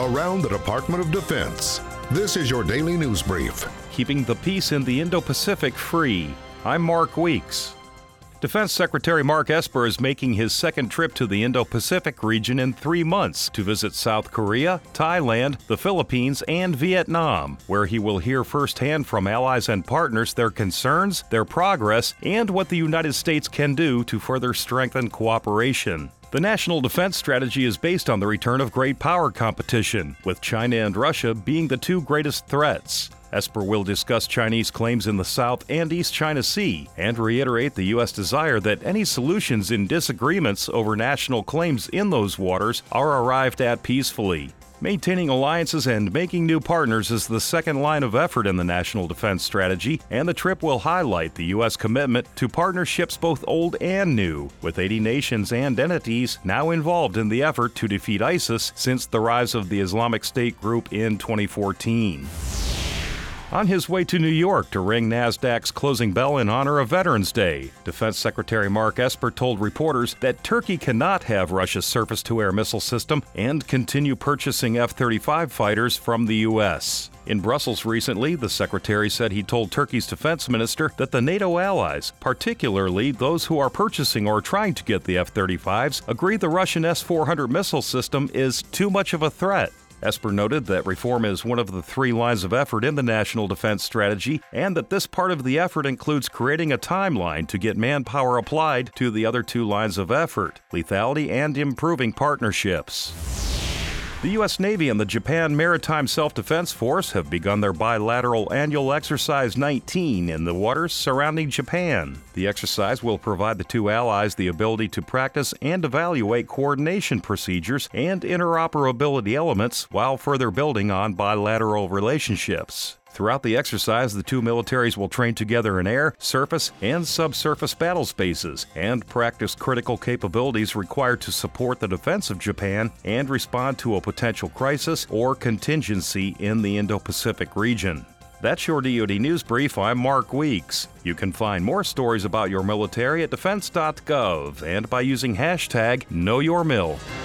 around the Department of Defense. This is your daily news brief. Keeping the peace in the Indo Pacific free. I'm Mark Weeks. Defense Secretary Mark Esper is making his second trip to the Indo Pacific region in three months to visit South Korea, Thailand, the Philippines, and Vietnam, where he will hear firsthand from allies and partners their concerns, their progress, and what the United States can do to further strengthen cooperation. The national defense strategy is based on the return of great power competition, with China and Russia being the two greatest threats. Esper will discuss Chinese claims in the South and East China Sea and reiterate the U.S. desire that any solutions in disagreements over national claims in those waters are arrived at peacefully. Maintaining alliances and making new partners is the second line of effort in the national defense strategy, and the trip will highlight the U.S. commitment to partnerships both old and new, with 80 nations and entities now involved in the effort to defeat ISIS since the rise of the Islamic State group in 2014 on his way to New York to ring NASDAQ's closing bell in honor of Veterans Day. Defense Secretary Mark Esper told reporters that Turkey cannot have Russia's surface to air missile system and continue purchasing F 35 fighters from the U.S. In Brussels recently, the secretary said he told Turkey's defense minister that the NATO allies, particularly those who are purchasing or trying to get the F 35s, agree the Russian S 400 missile system is too much of a threat. Esper noted that reform is one of the three lines of effort in the National Defense Strategy, and that this part of the effort includes creating a timeline to get manpower applied to the other two lines of effort lethality and improving partnerships. The U.S. Navy and the Japan Maritime Self Defense Force have begun their bilateral annual Exercise 19 in the waters surrounding Japan. The exercise will provide the two allies the ability to practice and evaluate coordination procedures and interoperability elements while further building on bilateral relationships. Throughout the exercise, the two militaries will train together in air, surface, and subsurface battle spaces and practice critical capabilities required to support the defense of Japan and respond to a potential crisis or contingency in the Indo Pacific region. That's your DoD News Brief. I'm Mark Weeks. You can find more stories about your military at defense.gov and by using hashtag KnowYourMil.